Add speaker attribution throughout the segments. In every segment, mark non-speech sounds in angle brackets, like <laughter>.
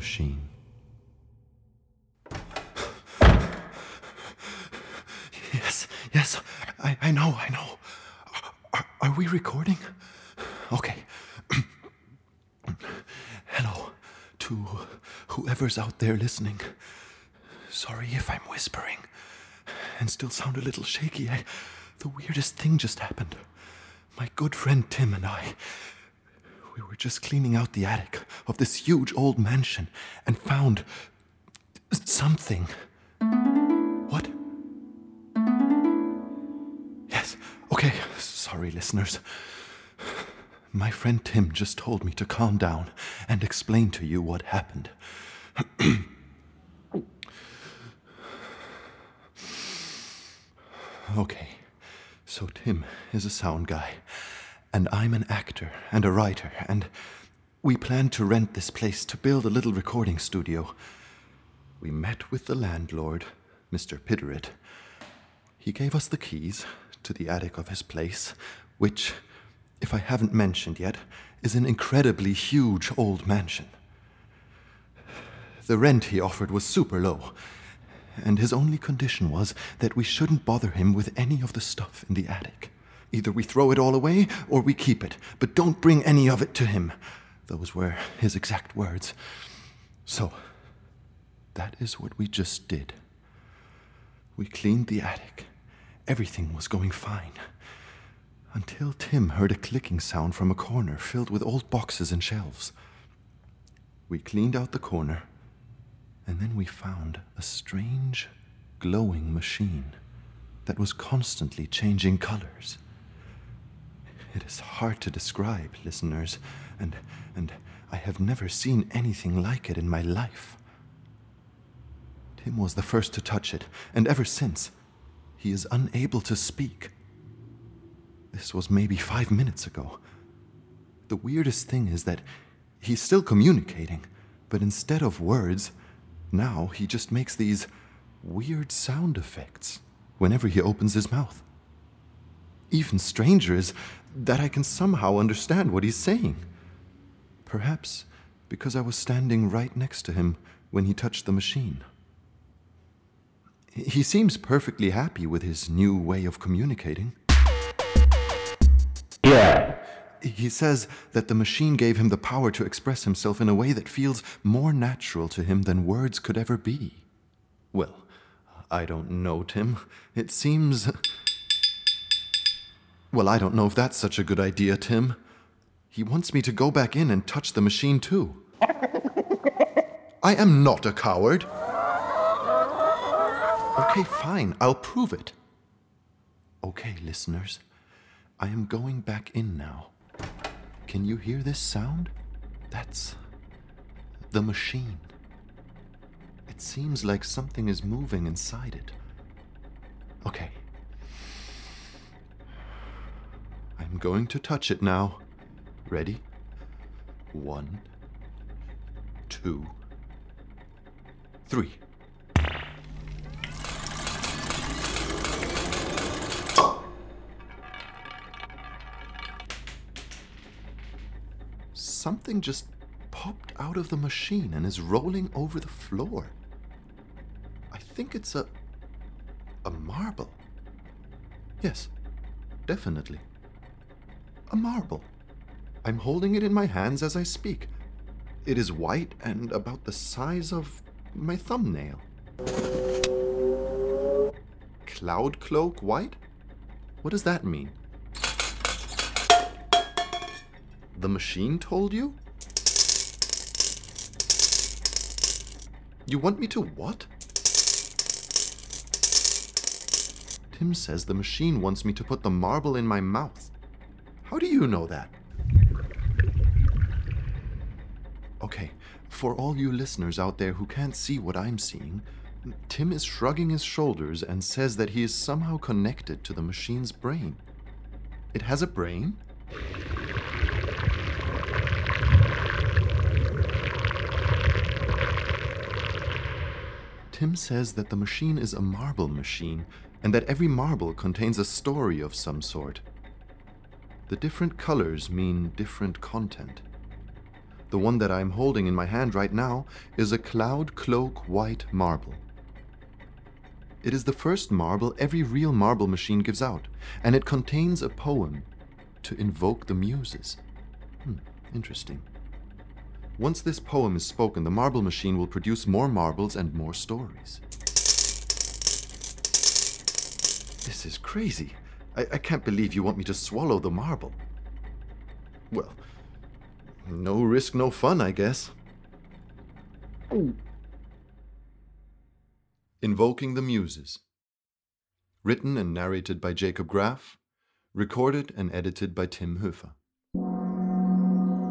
Speaker 1: machine.
Speaker 2: Yes, yes, I, I know, I know. Are, are we recording? Okay. <clears throat> Hello to whoever's out there listening. Sorry if I'm whispering and still sound a little shaky. I, the weirdest thing just happened. My good friend Tim and I, we were just cleaning out the attic of this huge old mansion and found something. What? Yes, okay, sorry, listeners. My friend Tim just told me to calm down and explain to you what happened. <clears throat> okay, so Tim is a sound guy, and I'm an actor and a writer, and we planned to rent this place to build a little recording studio. We met with the landlord, Mr. Pitterit. He gave us the keys to the attic of his place, which, if I haven't mentioned yet, is an incredibly huge old mansion. The rent he offered was super low, and his only condition was that we shouldn't bother him with any of the stuff in the attic. Either we throw it all away or we keep it, but don't bring any of it to him. Those were his exact words. So, that is what we just did. We cleaned the attic. Everything was going fine. Until Tim heard a clicking sound from a corner filled with old boxes and shelves. We cleaned out the corner, and then we found a strange, glowing machine that was constantly changing colors. It is hard to describe, listeners, and, and I have never seen anything like it in my life. Tim was the first to touch it, and ever since, he is unable to speak. This was maybe five minutes ago. The weirdest thing is that he's still communicating, but instead of words, now he just makes these weird sound effects whenever he opens his mouth. Even stranger is that I can somehow understand what he's saying. Perhaps because I was standing right next to him when he touched the machine. He seems perfectly happy with his new way of communicating.
Speaker 3: Yeah.
Speaker 2: He says that the machine gave him the power to express himself in a way that feels more natural to him than words could ever be. Well, I don't know, Tim. It seems. Well, I don't know if that's such a good idea, Tim. He wants me to go back in and touch the machine, too. I am not a coward. Okay, fine, I'll prove it. Okay, listeners, I am going back in now. Can you hear this sound? That's the machine. It seems like something is moving inside it. Okay. I'm going to touch it now. Ready? One, two, three. Something just popped out of the machine and is rolling over the floor. I think it's a. a marble. Yes, definitely. A marble. I'm holding it in my hands as I speak. It is white and about the size of my thumbnail. Cloud cloak white? What does that mean? The machine told you? You want me to what? Tim says the machine wants me to put the marble in my mouth. How do you know that? Okay, for all you listeners out there who can't see what I'm seeing, Tim is shrugging his shoulders and says that he is somehow connected to the machine's brain. It has a brain? Tim says that the machine is a marble machine and that every marble contains a story of some sort. The different colors mean different content. The one that I'm holding in my hand right now is a cloud cloak white marble. It is the first marble every real marble machine gives out, and it contains a poem to invoke the muses. Hmm, interesting. Once this poem is spoken, the marble machine will produce more marbles and more stories. This is crazy. I, I can't believe you want me to swallow the marble. Well, no risk, no fun, I guess. Invoking the Muses. Written and narrated by Jakob Graf. Recorded and edited by Tim Höfer.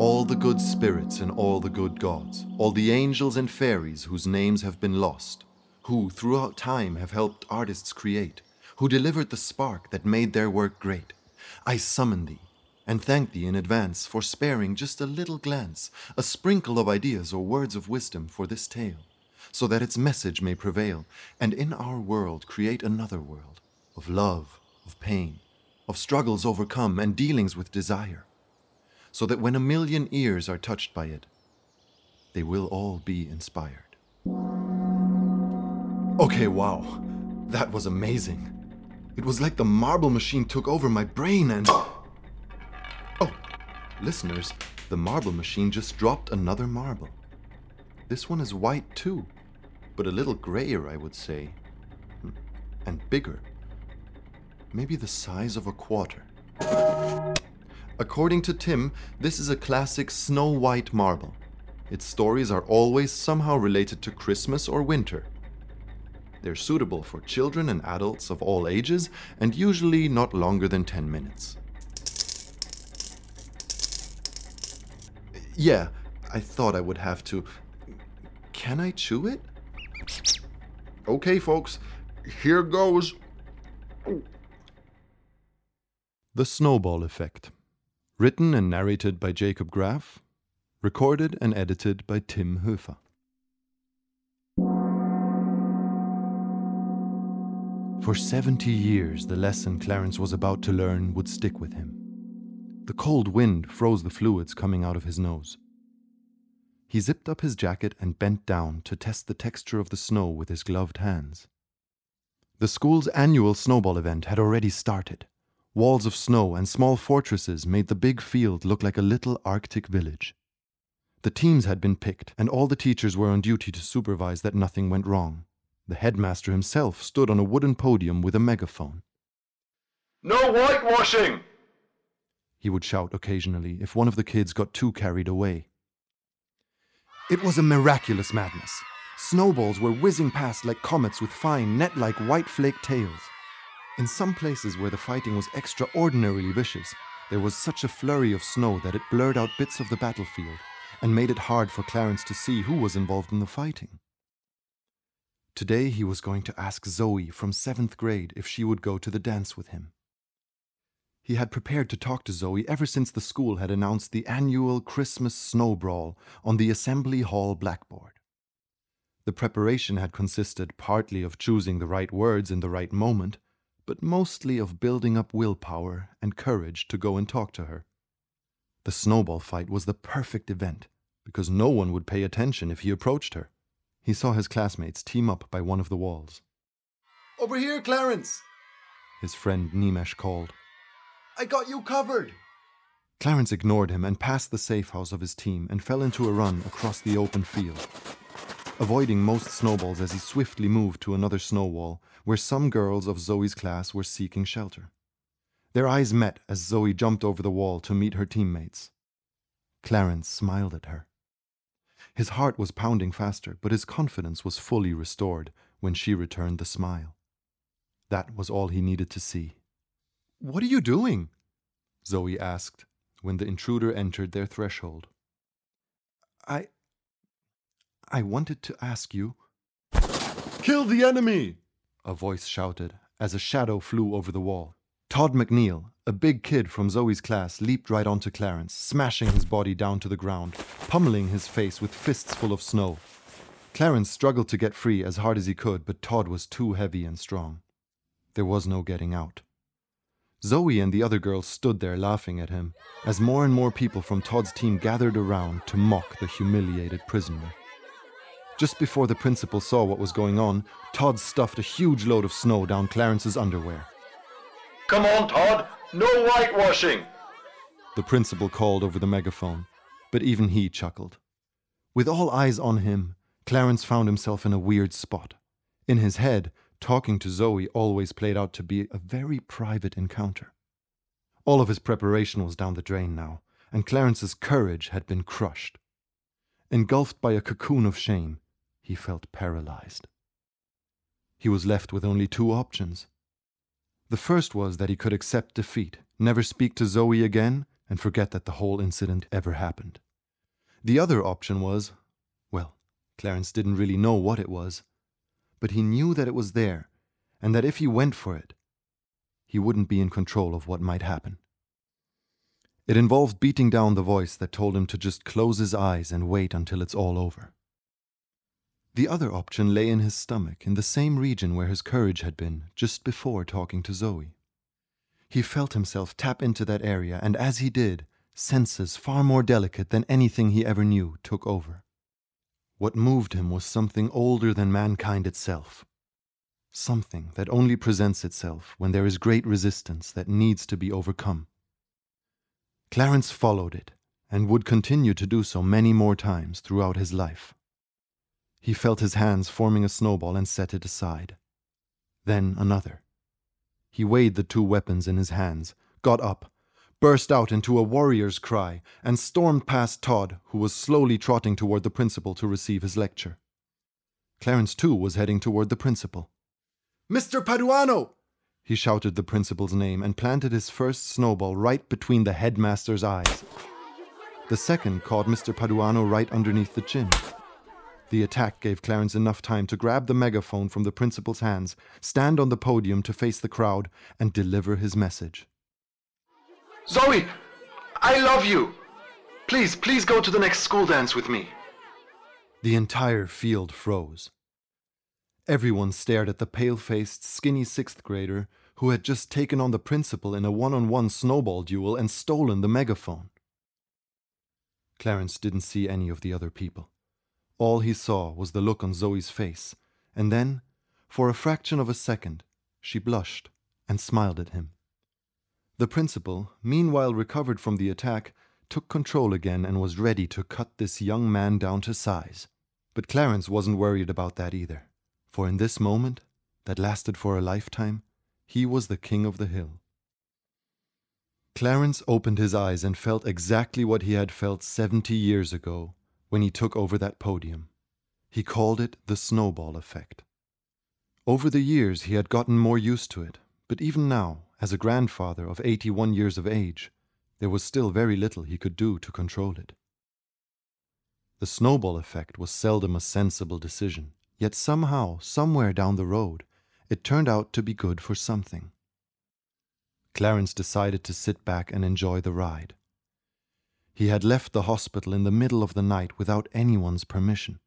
Speaker 2: All the good spirits and all the good gods, all the angels and fairies whose names have been lost, who throughout time have helped artists create, who delivered the spark that made their work great, I summon thee and thank thee in advance for sparing just a little glance, a sprinkle of ideas or words of wisdom for this tale, so that its message may prevail, and in our world create another world of love, of pain, of struggles overcome and dealings with desire, so that when a million ears are touched by it, they will all be inspired. Okay, wow, that was amazing. It was like the marble machine took over my brain and. <gasps> Oh, listeners, the marble machine just dropped another marble. This one is white too, but a little grayer, I would say. Hmm, and bigger. Maybe the size of a quarter. According to Tim, this is a classic snow white marble. Its stories are always somehow related to Christmas or winter. They're suitable for children and adults of all ages and usually not longer than 10 minutes. Yeah, I thought I would have to. Can I chew it? Okay, folks, here goes. The Snowball Effect. Written and narrated by Jakob Graf. Recorded and edited by Tim Höfer. For 70 years, the lesson Clarence was about to learn would stick with him. The cold wind froze the fluids coming out of his nose. He zipped up his jacket and bent down to test the texture of the snow with his gloved hands. The school's annual snowball event had already started. Walls of snow and small fortresses made the big field look like a little Arctic village. The teams had been picked, and all the teachers were on duty to supervise that nothing went wrong. The headmaster himself stood on a wooden podium with a megaphone.
Speaker 1: No whitewashing!
Speaker 2: he would shout occasionally if one of the kids got too carried away. It was a miraculous madness. Snowballs were whizzing past like comets with fine, net like white flake tails. In some places where the fighting was extraordinarily vicious, there was such a flurry of snow that it blurred out bits of the battlefield and made it hard for Clarence to see who was involved in the fighting. Today he was going to ask Zoe from seventh grade if she would go to the dance with him. He had prepared to talk to Zoe ever since the school had announced the annual Christmas snow brawl on the Assembly Hall blackboard. The preparation had consisted partly of choosing the right words in the right moment, but mostly of building up willpower and courage to go and talk to her. The snowball fight was the perfect event, because no one would pay attention if he approached her. He saw his classmates team up by one of the walls.
Speaker 3: Over here, Clarence!
Speaker 2: His friend Nimesh called.
Speaker 3: I got you covered.
Speaker 2: Clarence ignored him and passed the safe house of his team and fell into a run across the open field, avoiding most snowballs as he swiftly moved to another snow wall where some girls of Zoe's class were seeking shelter. Their eyes met as Zoe jumped over the wall to meet her teammates. Clarence smiled at her. His heart was pounding faster, but his confidence was fully restored when she returned the smile. That was all he needed to see. What are you doing? Zoe asked when the intruder entered their threshold. I. I wanted to ask you.
Speaker 3: Kill the enemy!
Speaker 2: A voice shouted as a shadow flew over the wall. Todd McNeil, a big kid from Zoe's class, leaped right onto Clarence, smashing his body down to the ground, pummeling his face with fists full of snow. Clarence struggled to get free as hard as he could, but Todd was too heavy and strong. There was no getting out. Zoe and the other girls stood there laughing at him as more and more people from Todd's team gathered around to mock the humiliated prisoner. Just before the principal saw what was going on, Todd stuffed a huge load of snow down Clarence's underwear.
Speaker 1: Come on, Todd. No whitewashing.
Speaker 2: The principal called over the megaphone, but even he chuckled. With all eyes on him, Clarence found himself in a weird spot. In his head, talking to Zoe always played out to be a very private encounter. All of his preparation was down the drain now, and Clarence's courage had been crushed. Engulfed by a cocoon of shame, he felt paralyzed. He was left with only two options. The first was that he could accept defeat, never speak to Zoe again, and forget that the whole incident ever happened. The other option was well, Clarence didn't really know what it was, but he knew that it was there, and that if he went for it, he wouldn't be in control of what might happen. It involved beating down the voice that told him to just close his eyes and wait until it's all over. The other option lay in his stomach, in the same region where his courage had been just before talking to Zoe. He felt himself tap into that area, and as he did, senses far more delicate than anything he ever knew took over. What moved him was something older than mankind itself. Something that only presents itself when there is great resistance that needs to be overcome. Clarence followed it, and would continue to do so many more times throughout his life. He felt his hands forming a snowball and set it aside. Then another. He weighed the two weapons in his hands, got up, burst out into a warrior's cry, and stormed past Todd, who was slowly trotting toward the principal to receive his lecture. Clarence, too, was heading toward the principal.
Speaker 3: Mr. Paduano!
Speaker 2: He shouted the principal's name and planted his first snowball right between the headmaster's eyes. The second caught Mr. Paduano right underneath the chin. The attack gave Clarence enough time to grab the megaphone from the principal's hands, stand on the podium to face the crowd, and deliver his message.
Speaker 1: Zoe, I love you. Please, please go to the next school dance with me.
Speaker 2: The entire field froze. Everyone stared at the pale faced, skinny sixth grader who had just taken on the principal in a one on one snowball duel and stolen the megaphone. Clarence didn't see any of the other people. All he saw was the look on Zoe's face, and then, for a fraction of a second, she blushed and smiled at him. The principal, meanwhile recovered from the attack, took control again and was ready to cut this young man down to size. But Clarence wasn't worried about that either, for in this moment, that lasted for a lifetime, he was the king of the hill. Clarence opened his eyes and felt exactly what he had felt seventy years ago when he took over that podium. He called it the snowball effect. Over the years, he had gotten more used to it, but even now, as a grandfather of 81 years of age, there was still very little he could do to control it. The snowball effect was seldom a sensible decision, yet somehow, somewhere down the road, it turned out to be good for something. Clarence decided to sit back and enjoy the ride. He had left the hospital in the middle of the night without anyone's permission.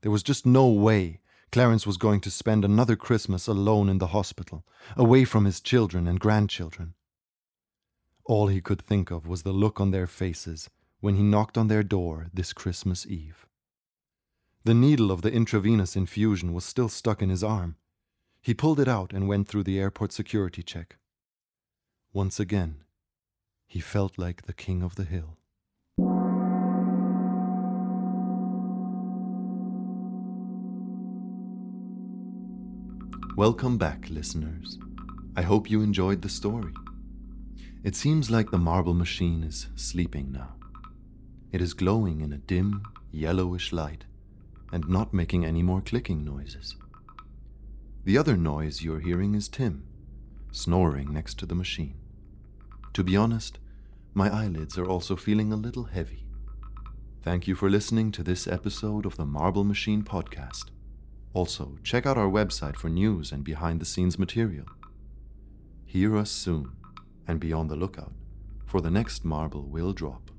Speaker 2: There was just no way Clarence was going to spend another Christmas alone in the hospital, away from his children and grandchildren. All he could think of was the look on their faces when he knocked on their door this Christmas Eve. The needle of the intravenous infusion was still stuck in his arm. He pulled it out and went through the airport security check. Once again, he felt like the king of the hill. Welcome back, listeners. I hope you enjoyed the story. It seems like the marble machine is sleeping now. It is glowing in a dim, yellowish light and not making any more clicking noises. The other noise you're hearing is Tim, snoring next to the machine. To be honest, my eyelids are also feeling a little heavy. Thank you for listening to this episode of the Marble Machine podcast. Also, check out our website for news and behind the scenes material. Hear us soon and be on the lookout, for the next marble will drop.